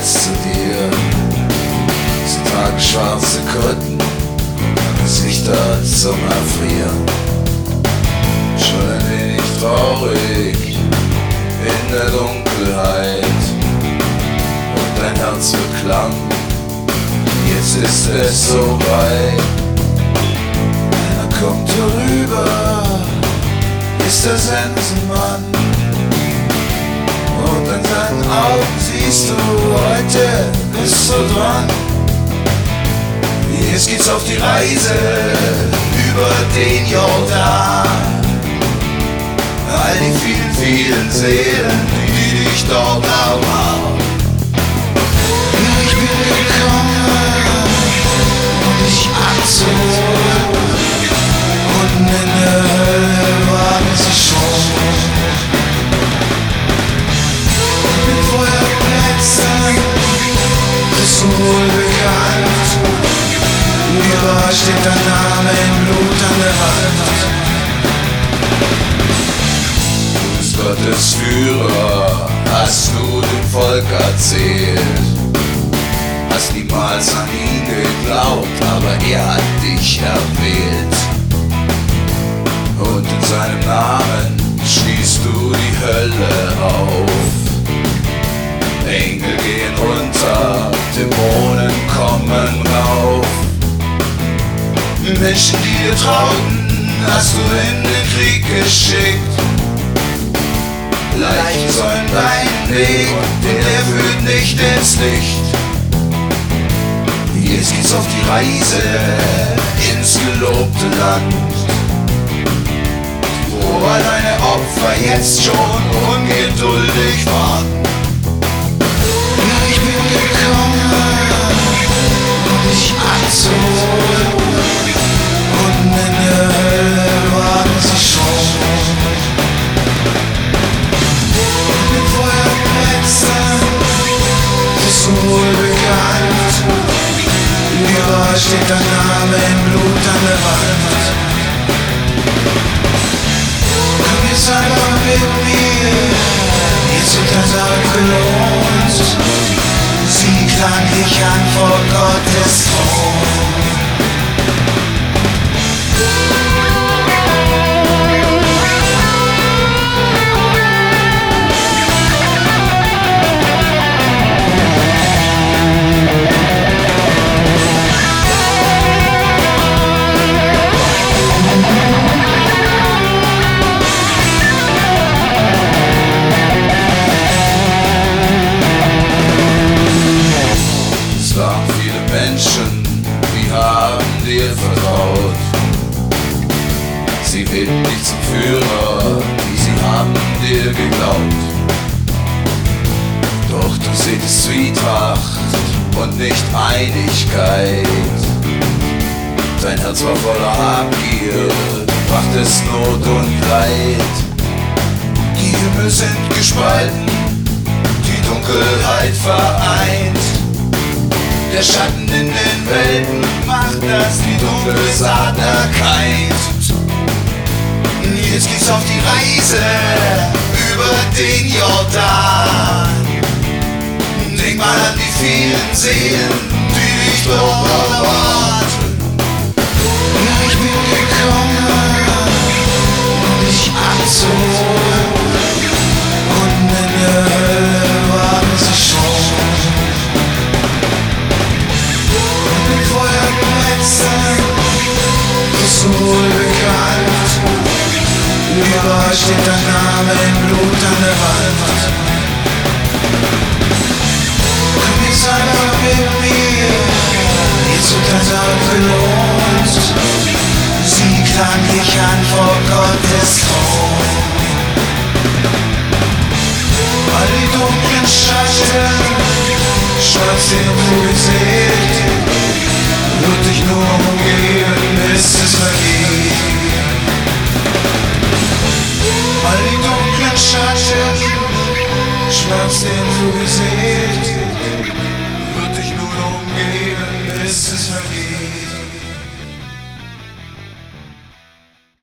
jetzt zu dir. Sie tragen schwarze Kutten, Gesichter zum Erfrieren. Schon ein wenig traurig in der Dunkelheit. Und dein Herz wird klamm, jetzt ist es so weit. Er kommt herüber, ist der Sensenmann. Seinen Augen siehst du, heute bist du dran. Jetzt geht's auf die Reise über den Jordan. All die vielen, vielen Seelen, die dich dort erwarten. Ich bin gekommen, um dich abzuholen. Wohl bekannt. Überall steht dein Name in Blut an der Wand. Bist Gottes Führer, hast du dem Volk erzählt. Hast niemals an ihn geglaubt, aber er hat dich erwählt. Dämonen kommen rauf. Menschen, die dir trauten, hast du in den Krieg geschickt. Leichen sollen deinen Weg, denn der führt nicht ins Licht. Jetzt geht's auf die Reise ins gelobte Land, wo all deine Opfer jetzt schon ungeduldig warten. Überall steht dein Name in Blut an der Wand. Komm jetzt einfach mit mir, jetzt wird dein Tag belohnt. Sie klang dich an vor Gottes Thron. Sie wählten dich zum Führer, sie haben dir geglaubt. Doch du sehtest Zwietracht und nicht Einigkeit. Dein Herz war voller Habgier, du brachtest Not und Leid. Die Himmel sind gespalten, die Dunkelheit vereint. Der Schatten in den Welten macht, dass die dunkle Saat erkeint. Jetzt geht's auf die Reise über den Jordan. Denk mal an die vielen Seelen, die dich erwarten. Ja, ich bin gekommen, dich abzuholen. Unten in der Hölle warten sie schon. mit Feuerplätzen bist du wohl. Überall steht dein Name in Blut an der Wand. Komm jetzt einfach mit mir, jetzt wird dein Tag. Sie klang dich an vor Gottes Thron. All die dunklen Schatten, schwarz den du du gesehen, wird dich nur umgehen, bis es vergeht.